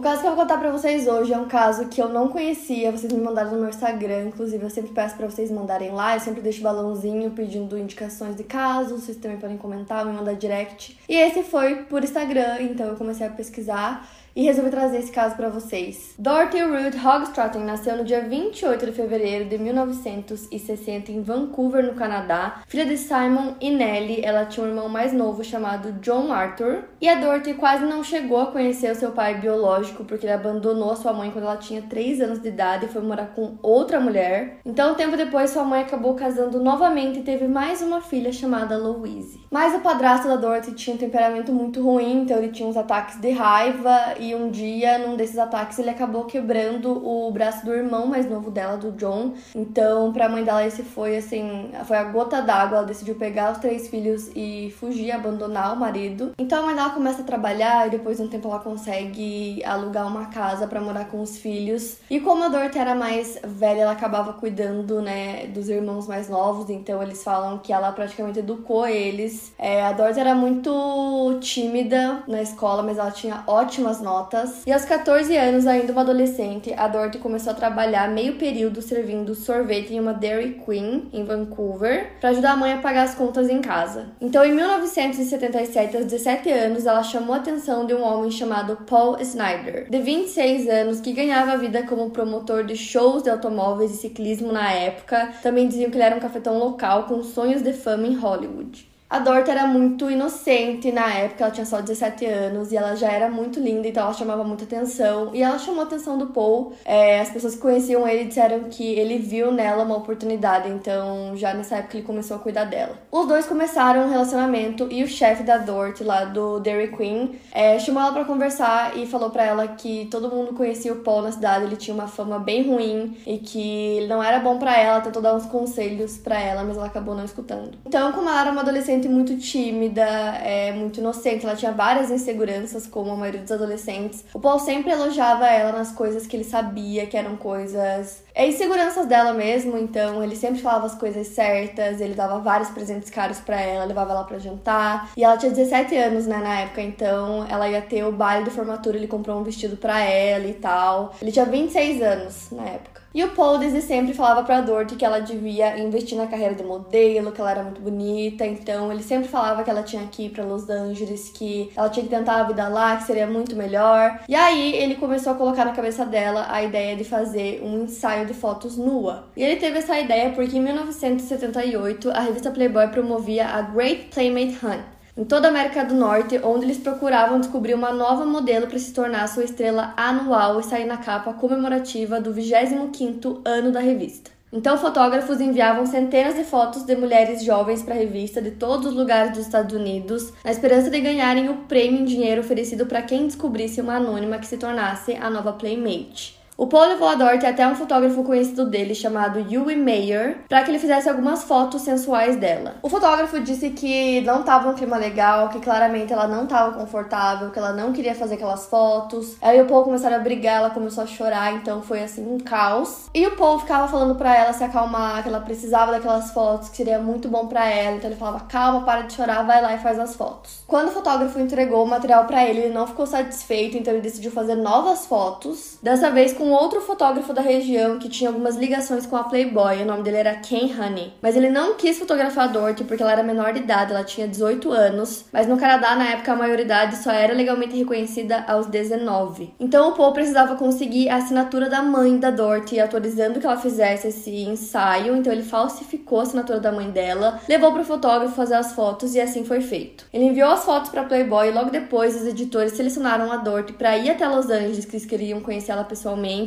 O caso que eu vou contar pra vocês hoje é um caso que eu não conhecia, vocês me mandaram no meu Instagram, inclusive eu sempre peço pra vocês mandarem lá, eu sempre deixo balãozinho pedindo indicações de casos, vocês também podem comentar, me mandar direct. E esse foi por Instagram, então eu comecei a pesquisar e resolvi trazer esse caso para vocês. Dorothy Ruth Hogstratton nasceu no dia 28 de fevereiro de 1960 em Vancouver, no Canadá. Filha de Simon e Nellie, ela tinha um irmão mais novo chamado John Arthur. E a Dorothy quase não chegou a conhecer o seu pai biológico porque ele abandonou sua mãe quando ela tinha 3 anos de idade e foi morar com outra mulher. Então, um tempo depois, sua mãe acabou casando novamente e teve mais uma filha chamada Louise. Mas o padrasto da Dorothy tinha um temperamento muito ruim, então ele tinha uns ataques de raiva e um dia, num desses ataques, ele acabou quebrando o braço do irmão mais novo dela, do John. Então, pra mãe dela, esse foi assim, foi a gota d'água. Ela decidiu pegar os três filhos e fugir, abandonar o marido. Então a mãe dela começa a trabalhar e depois de um tempo ela consegue alugar uma casa para morar com os filhos. E como a Dorothy era mais velha, ela acabava cuidando, né, dos irmãos mais novos. Então eles falam que ela praticamente educou eles. É, a Dorothy era muito tímida na escola, mas ela tinha ótimas notas notas. E aos 14 anos, ainda uma adolescente, a Dorothy começou a trabalhar meio período servindo sorvete em uma Dairy Queen em Vancouver para ajudar a mãe a pagar as contas em casa. Então, em 1977, aos 17 anos, ela chamou a atenção de um homem chamado Paul Snyder, de 26 anos, que ganhava a vida como promotor de shows de automóveis e ciclismo na época. Também diziam que ele era um cafetão local com sonhos de fama em Hollywood. A Dorothy era muito inocente na época, ela tinha só 17 anos e ela já era muito linda, então ela chamava muita atenção. E ela chamou a atenção do Paul. É, as pessoas que conheciam ele disseram que ele viu nela uma oportunidade, então já nessa época ele começou a cuidar dela. Os dois começaram um relacionamento e o chefe da Dorothy, lá do Dairy Queen, é, chamou ela para conversar e falou para ela que todo mundo conhecia o Paul na cidade, ele tinha uma fama bem ruim e que não era bom para ela, tentou dar uns conselhos para ela, mas ela acabou não escutando. Então, como ela era uma adolescente muito tímida, é, muito inocente. Ela tinha várias inseguranças, como a maioria dos adolescentes. O Paul sempre elogiava ela nas coisas que ele sabia que eram coisas. É inseguranças dela mesmo, então ele sempre falava as coisas certas, ele dava vários presentes caros para ela, levava ela para jantar. E ela tinha 17 anos, né, na época, então ela ia ter o baile de formatura, ele comprou um vestido para ela e tal. Ele tinha 26 anos na época. E o Paul desde sempre falava pra Dorothy que ela devia investir na carreira de modelo, que ela era muito bonita, então ele sempre falava que ela tinha que ir pra Los Angeles, que ela tinha que tentar a vida lá, que seria muito melhor. E aí ele começou a colocar na cabeça dela a ideia de fazer um ensaio de fotos nua. E ele teve essa ideia porque em 1978 a revista Playboy promovia a Great Playmate Hunt em toda a América do Norte, onde eles procuravam descobrir uma nova modelo para se tornar sua estrela anual e sair na capa comemorativa do 25º ano da revista. Então, fotógrafos enviavam centenas de fotos de mulheres jovens para a revista de todos os lugares dos Estados Unidos, na esperança de ganharem o prêmio em dinheiro oferecido para quem descobrisse uma anônima que se tornasse a nova Playmate. O levou a Dorothy até um fotógrafo conhecido dele chamado Yui Mayer para que ele fizesse algumas fotos sensuais dela. O fotógrafo disse que não estava um clima legal, que claramente ela não estava confortável, que ela não queria fazer aquelas fotos. Aí o Paul começaram a brigar, ela começou a chorar, então foi assim um caos. E o Paul ficava falando para ela se acalmar, que ela precisava daquelas fotos, que seria muito bom para ela. Então ele falava: "Calma, para de chorar, vai lá e faz as fotos". Quando o fotógrafo entregou o material para ele, ele não ficou satisfeito, então ele decidiu fazer novas fotos, dessa vez com outro fotógrafo da região que tinha algumas ligações com a Playboy. O nome dele era Ken Honey. Mas ele não quis fotografar a Dorothy porque ela era menor de idade, ela tinha 18 anos. Mas no Canadá, na época, a maioridade só era legalmente reconhecida aos 19. Então o Paul precisava conseguir a assinatura da mãe da Dorothy, autorizando que ela fizesse esse ensaio. Então ele falsificou a assinatura da mãe dela, levou para o fotógrafo fazer as fotos e assim foi feito. Ele enviou as fotos para Playboy e logo depois os editores selecionaram a Dorothy para ir até Los Angeles, que eles queriam conhecer ela pessoalmente.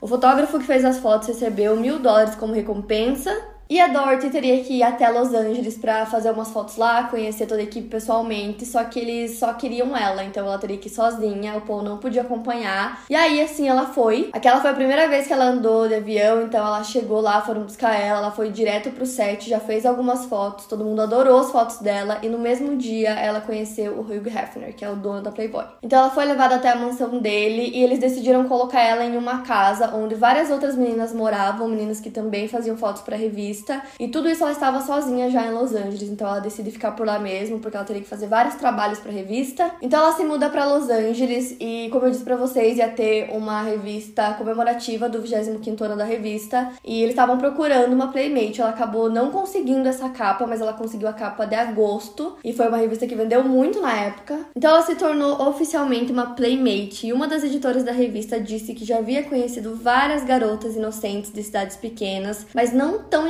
O fotógrafo que fez as fotos recebeu mil dólares como recompensa E a Dorothy teria que ir até Los Angeles para fazer umas fotos lá, conhecer toda a equipe pessoalmente, só que eles só queriam ela, então ela teria que ir sozinha, o Paul não podia acompanhar. E aí, assim, ela foi. Aquela foi a primeira vez que ela andou de avião, então ela chegou lá, foram buscar ela, ela foi direto pro set, já fez algumas fotos, todo mundo adorou as fotos dela, e no mesmo dia ela conheceu o Hugh Hefner, que é o dono da Playboy. Então ela foi levada até a mansão dele e eles decidiram colocar ela em uma casa onde várias outras meninas moravam, meninas que também faziam fotos para revista, e tudo isso ela estava sozinha já em Los Angeles, então ela decide ficar por lá mesmo, porque ela teria que fazer vários trabalhos para revista. Então ela se muda para Los Angeles e, como eu disse para vocês, ia ter uma revista comemorativa do 25º ano da revista, e eles estavam procurando uma playmate. Ela acabou não conseguindo essa capa, mas ela conseguiu a capa de agosto, e foi uma revista que vendeu muito na época. Então ela se tornou oficialmente uma playmate, e uma das editoras da revista disse que já havia conhecido várias garotas inocentes de cidades pequenas, mas não tão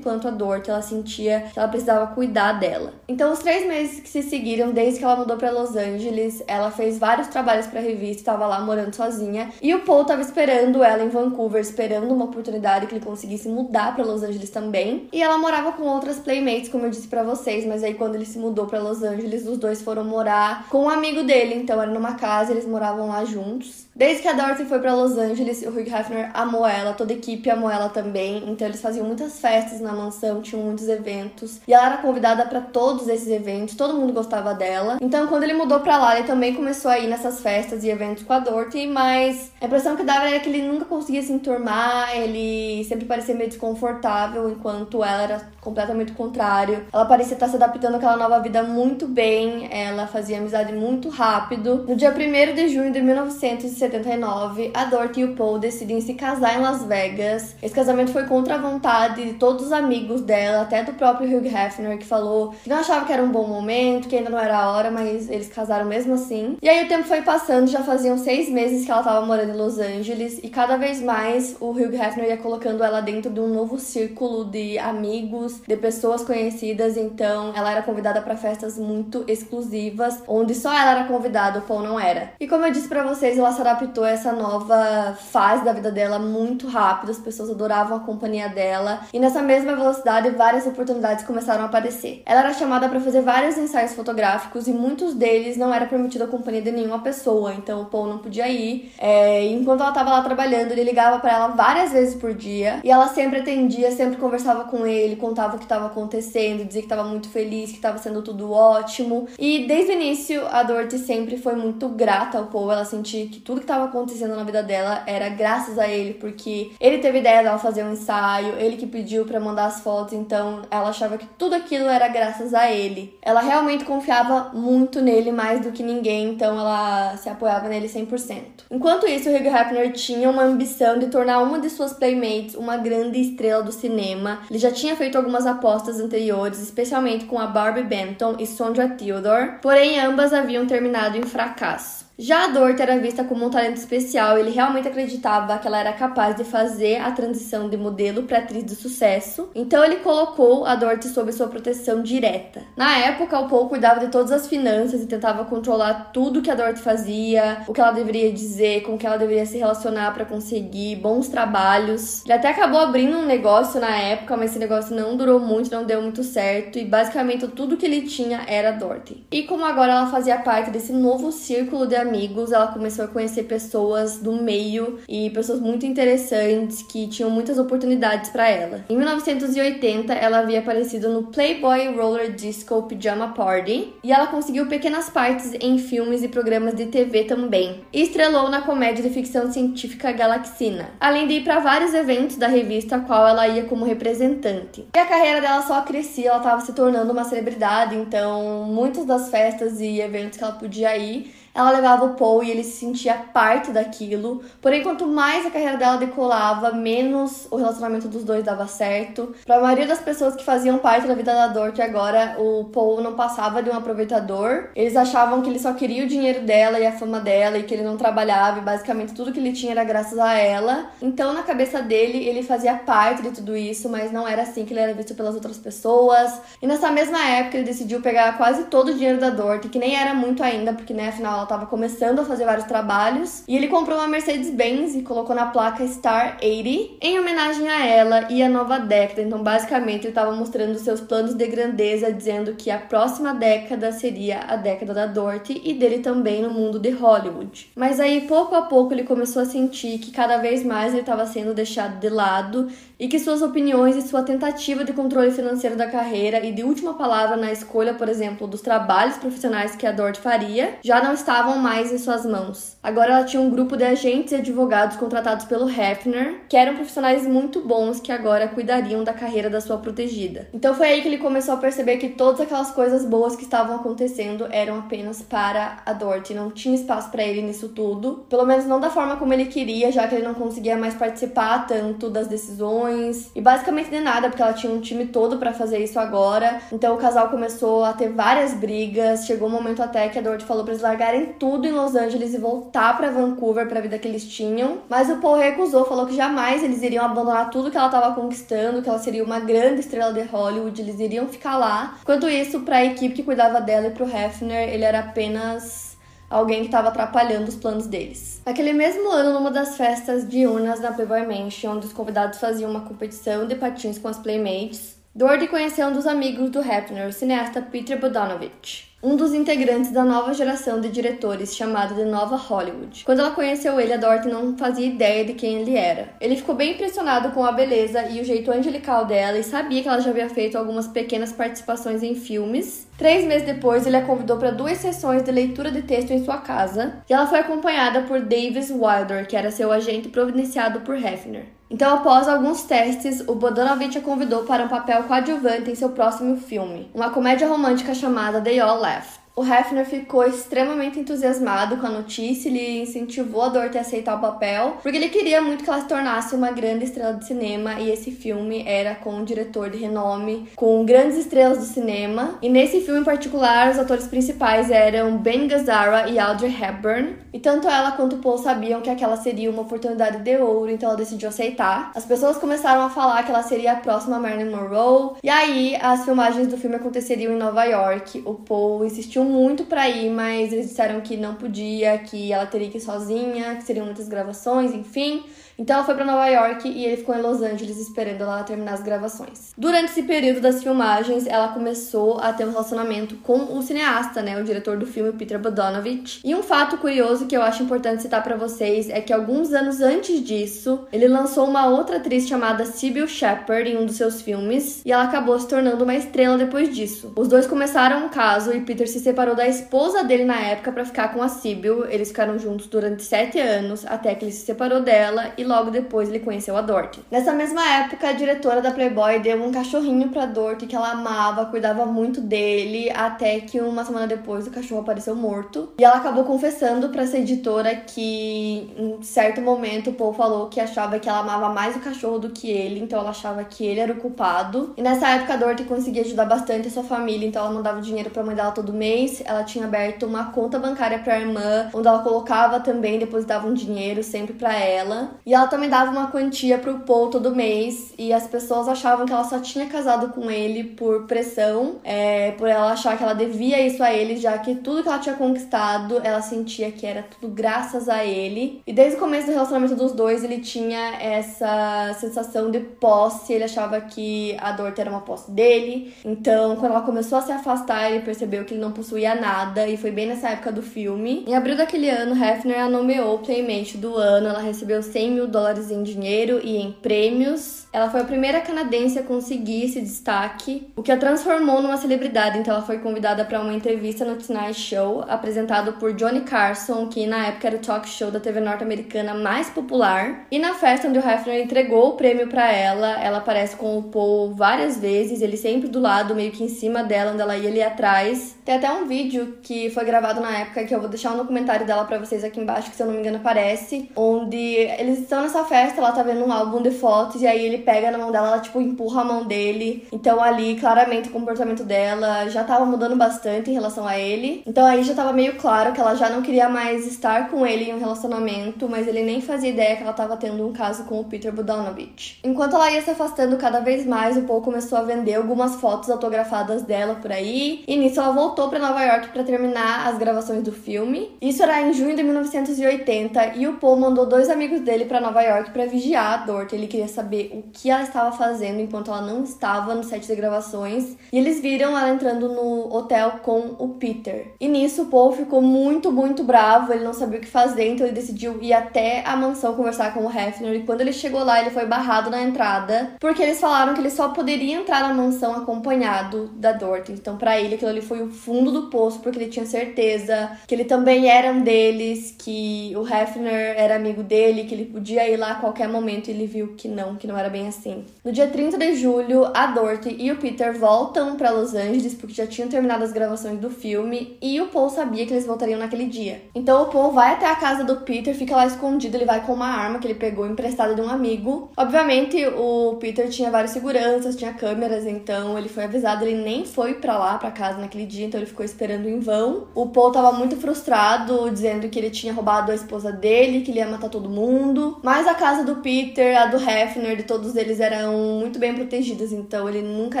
quanto a Dorothy, ela sentia que ela precisava cuidar dela. Então, os três meses que se seguiram, desde que ela mudou para Los Angeles, ela fez vários trabalhos para a revista, estava lá morando sozinha, e o Paul estava esperando ela em Vancouver, esperando uma oportunidade que ele conseguisse mudar para Los Angeles também. E ela morava com outras playmates, como eu disse para vocês, mas aí quando ele se mudou para Los Angeles, os dois foram morar com um amigo dele, então era numa casa, eles moravam lá juntos. Desde que a Dorothy foi para Los Angeles, o Hugh Hefner amou ela, toda a equipe amou ela também. Então eles faziam muitas festas na mansão, tinham muitos eventos. E ela era convidada para todos esses eventos, todo mundo gostava dela. Então quando ele mudou para lá, ele também começou a ir nessas festas e eventos com a Dorothy, mas a impressão que dava era que ele nunca conseguia se enturmar, ele sempre parecia meio desconfortável, enquanto ela era completamente o contrário. Ela parecia estar se adaptando àquela nova vida muito bem, ela fazia amizade muito rápido. No dia 1 de junho de 1970, 1979, a Dorothy e o Paul decidem se casar em Las Vegas. Esse casamento foi contra a vontade de todos os amigos dela, até do próprio Hugh Hefner, que falou que não achava que era um bom momento, que ainda não era a hora, mas eles casaram mesmo assim. E aí o tempo foi passando, já faziam seis meses que ela estava morando em Los Angeles, e cada vez mais o Hugh Hefner ia colocando ela dentro de um novo círculo de amigos, de pessoas conhecidas, então ela era convidada para festas muito exclusivas, onde só ela era convidada, o Paul não era. E como eu disse para vocês, ela se adaptou a essa nova fase da vida dela muito rápido, as pessoas adoravam a companhia dela, e nessa mesma velocidade várias oportunidades começaram a aparecer. Ela era chamada para fazer vários ensaios fotográficos e muitos deles não era permitido a companhia de nenhuma pessoa, então o Paul não podia ir. É, enquanto ela estava lá trabalhando, ele ligava para ela várias vezes por dia e ela sempre atendia, sempre conversava com ele, contava o que estava acontecendo, dizia que estava muito feliz, que estava sendo tudo ótimo. E desde o início, a Dorothy sempre foi muito grata ao Paul, ela sentia que tudo que estava acontecendo na vida dela era graças a ele, porque ele teve ideia dela fazer um ensaio, ele que pediu para mandar as fotos, então ela achava que tudo aquilo era graças a ele. Ela realmente confiava muito nele mais do que ninguém, então ela se apoiava nele 100%. Enquanto isso, o Hugh Hefner tinha uma ambição de tornar uma de suas playmates uma grande estrela do cinema. Ele já tinha feito algumas apostas anteriores, especialmente com a Barbie Benton e Sondra Theodore, porém ambas haviam terminado em fracasso. Já a Dorothy era vista como um talento especial, ele realmente acreditava que ela era capaz de fazer a transição de modelo para atriz de sucesso, então ele colocou a Dorothy sob sua proteção direta. Na época, o Paul cuidava de todas as finanças e tentava controlar tudo que a Dorothy fazia, o que ela deveria dizer, com que ela deveria se relacionar para conseguir bons trabalhos. Ele até acabou abrindo um negócio na época, mas esse negócio não durou muito, não deu muito certo e basicamente tudo que ele tinha era a Dorothy. E como agora ela fazia parte desse novo círculo de ela começou a conhecer pessoas do meio e pessoas muito interessantes que tinham muitas oportunidades para ela. Em 1980, ela havia aparecido no Playboy Roller Disco Pajama Party e ela conseguiu pequenas partes em filmes e programas de TV também. E estrelou na comédia de ficção científica Galaxina, além de ir para vários eventos da revista a qual ela ia como representante. E a carreira dela só crescia, ela estava se tornando uma celebridade, então muitas das festas e eventos que ela podia ir ela levava o Paul e ele se sentia parte daquilo. Porém, quanto mais a carreira dela decolava, menos o relacionamento dos dois dava certo. Para a maioria das pessoas que faziam parte da vida da Dorothy agora, o Paul não passava de um aproveitador. Eles achavam que ele só queria o dinheiro dela e a fama dela e que ele não trabalhava e basicamente tudo que ele tinha era graças a ela. Então, na cabeça dele, ele fazia parte de tudo isso, mas não era assim que ele era visto pelas outras pessoas. E nessa mesma época, ele decidiu pegar quase todo o dinheiro da Dorothy, que nem era muito ainda, porque né, afinal ela tava começando a fazer vários trabalhos. E ele comprou uma Mercedes-Benz e colocou na placa Star 80 em homenagem a ela e a nova década. Então, basicamente, ele tava mostrando seus planos de grandeza, dizendo que a próxima década seria a década da Dorothy e dele também no mundo de Hollywood. Mas aí, pouco a pouco, ele começou a sentir que cada vez mais ele estava sendo deixado de lado e que suas opiniões e sua tentativa de controle financeiro da carreira e de última palavra na escolha, por exemplo, dos trabalhos profissionais que a Dorothy faria, já não estavam mais em suas mãos. Agora ela tinha um grupo de agentes e advogados contratados pelo Hefner, que eram profissionais muito bons que agora cuidariam da carreira da sua protegida. Então foi aí que ele começou a perceber que todas aquelas coisas boas que estavam acontecendo eram apenas para a Dorothy, não tinha espaço para ele nisso tudo, pelo menos não da forma como ele queria, já que ele não conseguia mais participar tanto das decisões e basicamente de nada, porque ela tinha um time todo para fazer isso agora. Então o casal começou a ter várias brigas. Chegou um momento até que a Dorothy falou para eles largarem tudo em Los Angeles e voltar para Vancouver para a vida que eles tinham. Mas o Paul recusou, falou que jamais eles iriam abandonar tudo que ela estava conquistando, que ela seria uma grande estrela de Hollywood, eles iriam ficar lá. Enquanto isso, para a equipe que cuidava dela e pro Hefner, ele era apenas alguém que estava atrapalhando os planos deles. Aquele mesmo ano, numa das festas diurnas na Playboy Mansion, onde os convidados faziam uma competição de patins com as playmates, Dorothy conheceu um dos amigos do Hefner, o cineasta Peter Bodanovich um dos integrantes da nova geração de diretores chamado de Nova Hollywood. Quando ela conheceu ele, a Dorothy não fazia ideia de quem ele era. Ele ficou bem impressionado com a beleza e o jeito angelical dela e sabia que ela já havia feito algumas pequenas participações em filmes. Três meses depois, ele a convidou para duas sessões de leitura de texto em sua casa e ela foi acompanhada por Davis Wilder, que era seu agente providenciado por Hefner. Então, após alguns testes, o Bodanovich a convidou para um papel coadjuvante em seu próximo filme, uma comédia romântica chamada They All Left. O Hefner ficou extremamente entusiasmado com a notícia, ele incentivou a Dorothy a aceitar o papel, porque ele queria muito que ela se tornasse uma grande estrela de cinema, e esse filme era com um diretor de renome, com grandes estrelas do cinema. E nesse filme em particular, os atores principais eram Ben Gazzara e Audrey Hepburn, e tanto ela quanto o Paul sabiam que aquela seria uma oportunidade de ouro, então ela decidiu aceitar. As pessoas começaram a falar que ela seria a próxima Marilyn Monroe, e aí as filmagens do filme aconteceriam em Nova York. O Paul insistiu muito pra ir, mas eles disseram que não podia, que ela teria que ir sozinha, que seriam muitas gravações, enfim. Então ela foi para Nova York e ele ficou em Los Angeles esperando ela terminar as gravações. Durante esse período das filmagens, ela começou a ter um relacionamento com o cineasta, né, o diretor do filme Peter Bodanovich. E um fato curioso que eu acho importante citar para vocês é que alguns anos antes disso, ele lançou uma outra atriz chamada Sybil Shepherd em um dos seus filmes e ela acabou se tornando uma estrela depois disso. Os dois começaram um caso e Peter se separou da esposa dele na época para ficar com a Sybil. Eles ficaram juntos durante sete anos até que ele se separou dela e logo depois ele conheceu a Dorothy. Nessa mesma época, a diretora da Playboy deu um cachorrinho pra Dorothy que ela amava, cuidava muito dele, até que uma semana depois o cachorro apareceu morto. E ela acabou confessando para essa editora que em certo momento o Paul falou que achava que ela amava mais o cachorro do que ele, então ela achava que ele era o culpado. E nessa época a Dorothy conseguia ajudar bastante a sua família, então ela mandava dinheiro pra mãe dela todo mês. Ela tinha aberto uma conta bancária pra irmã, onde ela colocava também, depositava um dinheiro sempre para ela. E ela ela também dava uma quantia pro Paul todo mês e as pessoas achavam que ela só tinha casado com ele por pressão, é, por ela achar que ela devia isso a ele, já que tudo que ela tinha conquistado ela sentia que era tudo graças a ele. E desde o começo do relacionamento dos dois ele tinha essa sensação de posse, ele achava que a Dorothy era uma posse dele. Então, quando ela começou a se afastar, ele percebeu que ele não possuía nada e foi bem nessa época do filme. Em abril daquele ano, Hefner a nomeou Playmate do ano, ela recebeu 100 mil dólares em dinheiro e em prêmios. Ela foi a primeira canadense a conseguir esse destaque, o que a transformou numa celebridade. Então, ela foi convidada para uma entrevista no Tonight Show, apresentado por Johnny Carson, que na época era o talk show da TV norte-americana mais popular. E na festa onde o Hefner entregou o prêmio para ela, ela aparece com o Paul várias vezes, ele sempre do lado, meio que em cima dela, onde ela ia ali atrás. Tem até um vídeo que foi gravado na época que eu vou deixar no comentário dela para vocês aqui embaixo, que se eu não me engano aparece, onde eles estão nessa festa, ela tá vendo um álbum de fotos e aí ele pega na mão dela, ela tipo empurra a mão dele. Então ali, claramente, o comportamento dela já tava mudando bastante em relação a ele. Então aí já tava meio claro que ela já não queria mais estar com ele em um relacionamento, mas ele nem fazia ideia que ela tava tendo um caso com o Peter Budanovich. Enquanto ela ia se afastando cada vez mais, o Paul começou a vender algumas fotos autografadas dela por aí, e nisso ela voltou para Nova York para terminar as gravações do filme. Isso era em junho de 1980 e o Paul mandou dois amigos dele para Nova York para vigiar a Dorothy. Ele queria saber o que ela estava fazendo enquanto ela não estava no set de gravações. E eles viram ela entrando no hotel com o Peter. E nisso o Paul ficou muito, muito bravo. Ele não sabia o que fazer, então ele decidiu ir até a mansão conversar com o Hefner. E quando ele chegou lá, ele foi barrado na entrada porque eles falaram que ele só poderia entrar na mansão acompanhado da Dorothy. Então, para ele, aquilo ali foi o fundo do poço, porque ele tinha certeza que ele também era um deles, que o Hefner era amigo dele, que ele podia ir lá a qualquer momento e ele viu que não, que não era bem assim. No dia 30 de julho, a Dorothy e o Peter voltam para Los Angeles porque já tinham terminado as gravações do filme e o Paul sabia que eles voltariam naquele dia. Então o Paul vai até a casa do Peter, fica lá escondido, ele vai com uma arma que ele pegou emprestada de um amigo. Obviamente, o Peter tinha várias seguranças, tinha câmeras, então ele foi avisado, ele nem foi para lá, para casa naquele dia, então ele ficou esperando em vão. O Paul tava muito frustrado, dizendo que ele tinha roubado a esposa dele, que ele ia matar todo mundo. Mas a casa do Peter, a do Hefner, de todos eles eram muito bem protegidas, então ele nunca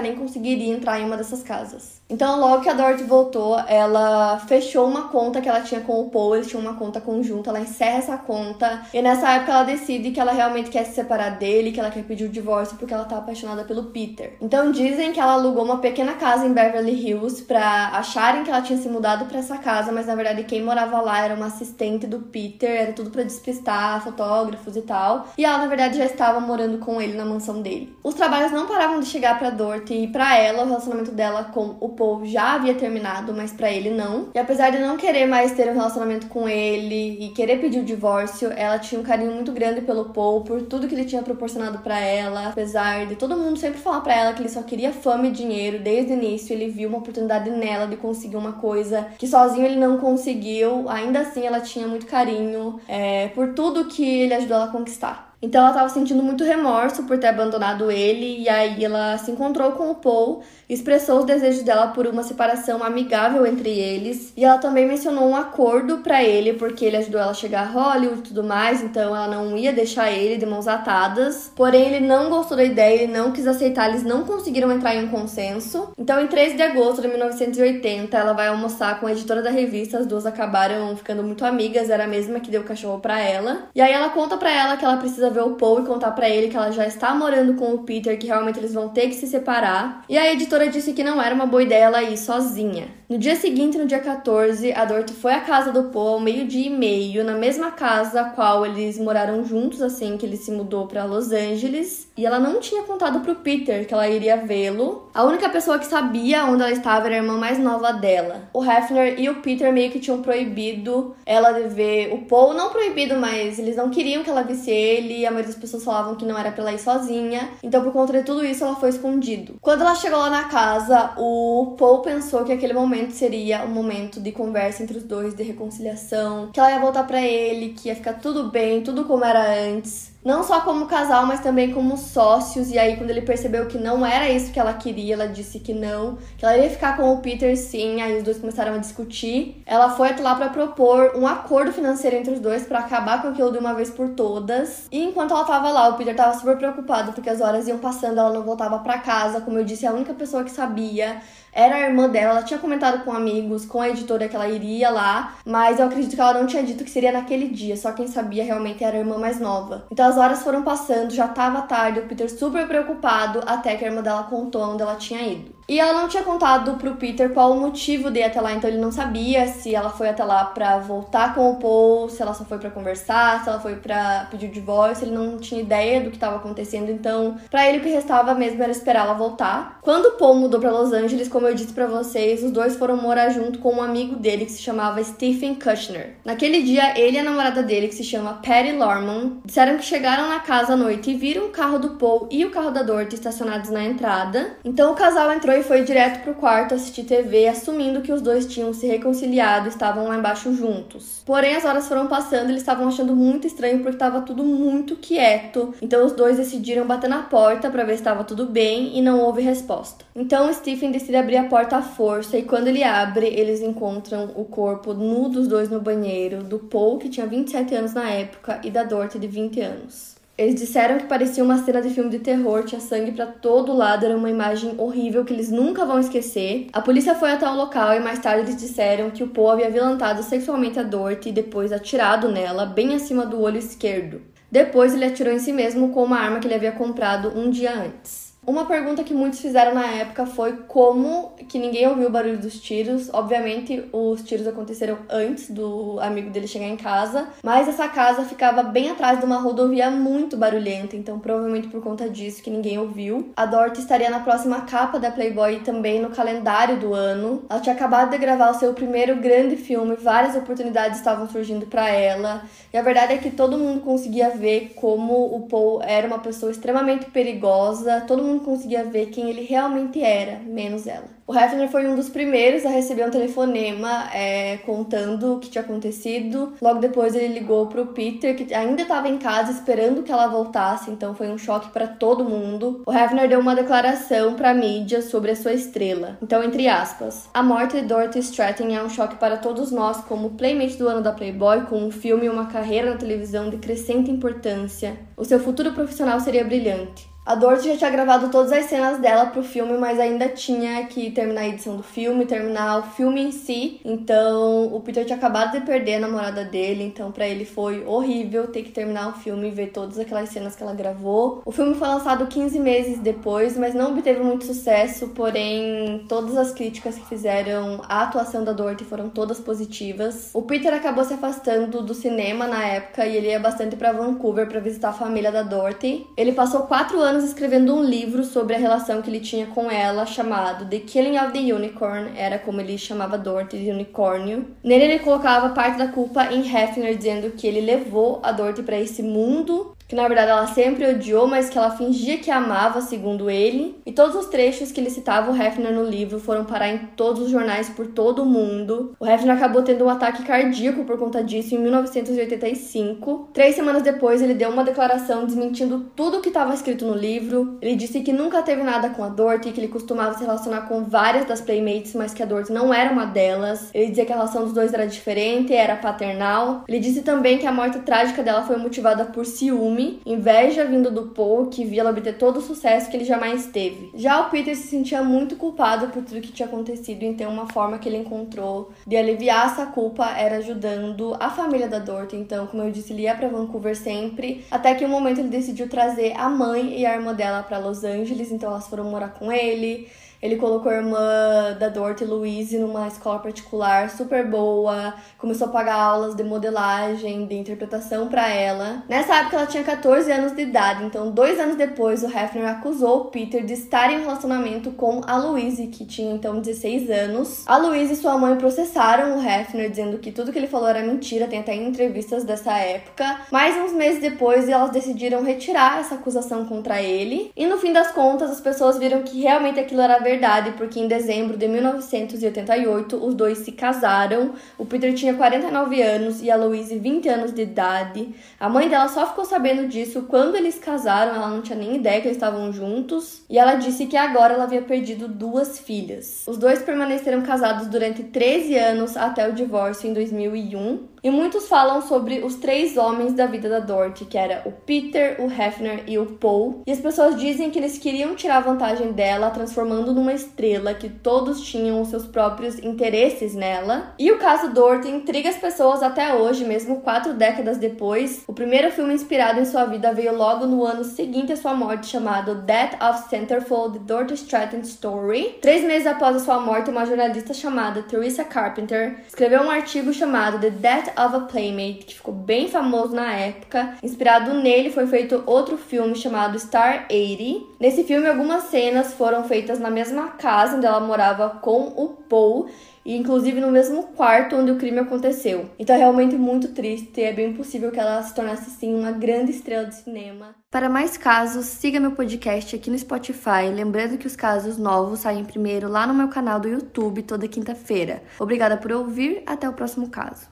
nem conseguiria entrar em uma dessas casas. Então, logo que a Dorothy voltou, ela fechou uma conta que ela tinha com o Paul, eles tinham uma conta conjunta, ela encerra essa conta, e nessa época ela decide que ela realmente quer se separar dele, que ela quer pedir o divórcio porque ela tá apaixonada pelo Peter. Então, dizem que ela alugou uma pequena casa em Beverly Hills pra acharem que ela tinha se mudado para essa casa, mas na verdade quem morava lá era uma assistente do Peter, era tudo para despistar fotógrafos e tal. E ela na verdade já estava morando com ele na mansão dele. Os trabalhos não paravam de chegar para Dorothy e para ela o relacionamento dela com o Paul já havia terminado, mas para ele não. E apesar de não querer mais ter um relacionamento com ele e querer pedir o divórcio, ela tinha um carinho muito grande pelo Paul por tudo que ele tinha proporcionado para ela, apesar de todo mundo sempre falar para ela que ele só queria fama e dinheiro desde o início, ele viu uma oportunidade nela de conseguir uma coisa que sozinho ele não conseguiu. Ainda assim, ela tinha muito carinho é, por tudo que ele ajudou ela a conquistar. Então ela estava sentindo muito remorso por ter abandonado ele e aí ela se encontrou com o Paul, expressou os desejos dela por uma separação amigável entre eles e ela também mencionou um acordo para ele porque ele ajudou ela a chegar a Hollywood e tudo mais, então ela não ia deixar ele de mãos atadas. Porém ele não gostou da ideia, ele não quis aceitar, eles não conseguiram entrar em um consenso. Então em 13 de agosto de 1980 ela vai almoçar com a editora da revista, as duas acabaram ficando muito amigas, era a mesma que deu o cachorro para ela. E aí ela conta para ela que ela precisa ver o Paul e contar para ele que ela já está morando com o Peter, que realmente eles vão ter que se separar. E a editora disse que não era uma boa ideia ela ir sozinha. No dia seguinte, no dia 14, a Dorothy foi à casa do Paul ao meio-dia e meio, na mesma casa a qual eles moraram juntos assim que ele se mudou para Los Angeles. E ela não tinha contado pro Peter que ela iria vê-lo. A única pessoa que sabia onde ela estava era a irmã mais nova dela. O Hefner e o Peter meio que tinham proibido ela de ver o Paul, não proibido, mas eles não queriam que ela visse ele a maioria das pessoas falavam que não era pra ela ir sozinha. Então, por conta de tudo isso, ela foi escondido. Quando ela chegou lá na casa, o Paul pensou que aquele momento seria um momento de conversa entre os dois, de reconciliação, que ela ia voltar para ele, que ia ficar tudo bem, tudo como era antes. Não só como casal, mas também como sócios. E aí, quando ele percebeu que não era isso que ela queria, ela disse que não, que ela ia ficar com o Peter sim. Aí os dois começaram a discutir. Ela foi até lá para propor um acordo financeiro entre os dois para acabar com aquilo de uma vez por todas. E enquanto ela tava lá, o Peter tava super preocupado porque as horas iam passando, ela não voltava para casa. Como eu disse, é a única pessoa que sabia era a irmã dela, ela tinha comentado com amigos, com a editora que ela iria lá, mas eu acredito que ela não tinha dito que seria naquele dia, só quem sabia realmente era a irmã mais nova. Então as horas foram passando, já tava tarde, o Peter super preocupado, até que a irmã dela contou onde ela tinha ido. E ela não tinha contado pro Peter qual o motivo de ir até lá, então ele não sabia se ela foi até lá pra voltar com o Paul, se ela só foi para conversar, se ela foi para pedir o divórcio, ele não tinha ideia do que estava acontecendo, então para ele o que restava mesmo era esperar ela voltar. Quando o Paul mudou para Los Angeles, como eu disse para vocês, os dois foram morar junto com um amigo dele que se chamava Stephen Kushner. Naquele dia, ele e a namorada dele, que se chama Patty Lorman, disseram que chegaram na casa à noite e viram o carro do Paul e o carro da Dorothy estacionados na entrada. Então o casal entrou e foi direto pro quarto assistir TV, assumindo que os dois tinham se reconciliado e estavam lá embaixo juntos. Porém, as horas foram passando e eles estavam achando muito estranho porque estava tudo muito quieto. Então, os dois decidiram bater na porta para ver se estava tudo bem e não houve resposta. Então, Stephen decide abrir a porta à força e quando ele abre, eles encontram o corpo nu dos dois no banheiro, do Paul, que tinha 27 anos na época, e da Dorothy, de 20 anos. Eles disseram que parecia uma cena de filme de terror, tinha sangue para todo lado, era uma imagem horrível que eles nunca vão esquecer. A polícia foi até o local e mais tarde eles disseram que o Paul havia violentado sexualmente a Dorothy e depois atirado nela, bem acima do olho esquerdo. Depois ele atirou em si mesmo com uma arma que ele havia comprado um dia antes. Uma pergunta que muitos fizeram na época foi como que ninguém ouviu o barulho dos tiros. Obviamente, os tiros aconteceram antes do amigo dele chegar em casa, mas essa casa ficava bem atrás de uma rodovia muito barulhenta, então provavelmente por conta disso que ninguém ouviu. A Dorothy estaria na próxima capa da Playboy e também no calendário do ano. Ela tinha acabado de gravar o seu primeiro grande filme, várias oportunidades estavam surgindo para ela. E a verdade é que todo mundo conseguia ver como o Paul era uma pessoa extremamente perigosa, todo mundo conseguia ver quem ele realmente era, menos ela. O Hefner foi um dos primeiros a receber um telefonema é, contando o que tinha acontecido. Logo depois ele ligou pro Peter, que ainda estava em casa esperando que ela voltasse, então foi um choque para todo mundo. O Hefner deu uma declaração para a mídia sobre a sua estrela. Então, entre aspas, a morte de Dorothy Stratton é um choque para todos nós como playmate do ano da Playboy, com um filme e uma carreira na televisão de crescente importância. O seu futuro profissional seria brilhante. A Dorothy já tinha gravado todas as cenas dela pro filme, mas ainda tinha que terminar a edição do filme, terminar o filme em si. Então, o Peter tinha acabado de perder a namorada dele, então para ele foi horrível ter que terminar o filme e ver todas aquelas cenas que ela gravou. O filme foi lançado 15 meses depois, mas não obteve muito sucesso, porém todas as críticas que fizeram a atuação da Dorothy foram todas positivas. O Peter acabou se afastando do cinema na época e ele ia bastante para Vancouver para visitar a família da Dorothy. Ele passou quatro anos anos escrevendo um livro sobre a relação que ele tinha com ela, chamado The Killing of the Unicorn, era como ele chamava Dorothy de unicórnio. Nele ele colocava parte da culpa em Hefner, dizendo que ele levou a Dorothy para esse mundo que na verdade ela sempre odiou, mas que ela fingia que amava, segundo ele. E todos os trechos que ele citava o Hefner no livro foram parar em todos os jornais por todo o mundo. O Hefner acabou tendo um ataque cardíaco por conta disso em 1985. Três semanas depois, ele deu uma declaração desmentindo tudo o que estava escrito no livro. Ele disse que nunca teve nada com a Dorothy, que ele costumava se relacionar com várias das playmates, mas que a Dorothy não era uma delas. Ele dizia que a relação dos dois era diferente, era paternal. Ele disse também que a morte trágica dela foi motivada por ciúme ciúme, inveja vindo do Paul, que via ela obter todo o sucesso que ele jamais teve. Já o Peter se sentia muito culpado por tudo que tinha acontecido, então uma forma que ele encontrou de aliviar essa culpa era ajudando a família da Dorothy. Então, como eu disse, ele ia para Vancouver sempre, até que um momento ele decidiu trazer a mãe e a irmã dela para Los Angeles, então elas foram morar com ele. Ele colocou a irmã da Dorothy Louise numa escola particular super boa, começou a pagar aulas de modelagem, de interpretação para ela. Nessa época ela tinha 14 anos de idade, então dois anos depois o Hefner acusou o Peter de estar em relacionamento com a Louise, que tinha então 16 anos. A Louise e sua mãe processaram o Hefner dizendo que tudo que ele falou era mentira, tem até entrevistas dessa época. Mas uns meses depois elas decidiram retirar essa acusação contra ele. E no fim das contas as pessoas viram que realmente aquilo era verdade verdade, porque em dezembro de 1988 os dois se casaram. O Peter tinha 49 anos e a Louise 20 anos de idade. A mãe dela só ficou sabendo disso quando eles casaram, ela não tinha nem ideia que eles estavam juntos. E ela disse que agora ela havia perdido duas filhas. Os dois permaneceram casados durante 13 anos até o divórcio em 2001. E muitos falam sobre os três homens da vida da Dorothy, que era o Peter, o Hefner e o Paul. E as pessoas dizem que eles queriam tirar vantagem dela, transformando numa estrela, que todos tinham os seus próprios interesses nela. E o caso Dorothy intriga as pessoas até hoje, mesmo quatro décadas depois. O primeiro filme inspirado em sua vida veio logo no ano seguinte à sua morte, chamado Death of Centerfold: Dorothy Stratton Story. Três meses após a sua morte, uma jornalista chamada Teresa Carpenter escreveu um artigo chamado The Of a Playmate, que ficou bem famoso na época. Inspirado nele foi feito outro filme chamado Star 80. Nesse filme, algumas cenas foram feitas na mesma casa onde ela morava com o Paul e inclusive no mesmo quarto onde o crime aconteceu. Então é realmente muito triste e é bem possível que ela se tornasse sim uma grande estrela de cinema. Para mais casos, siga meu podcast aqui no Spotify, lembrando que os casos novos saem primeiro lá no meu canal do YouTube toda quinta-feira. Obrigada por ouvir, até o próximo caso.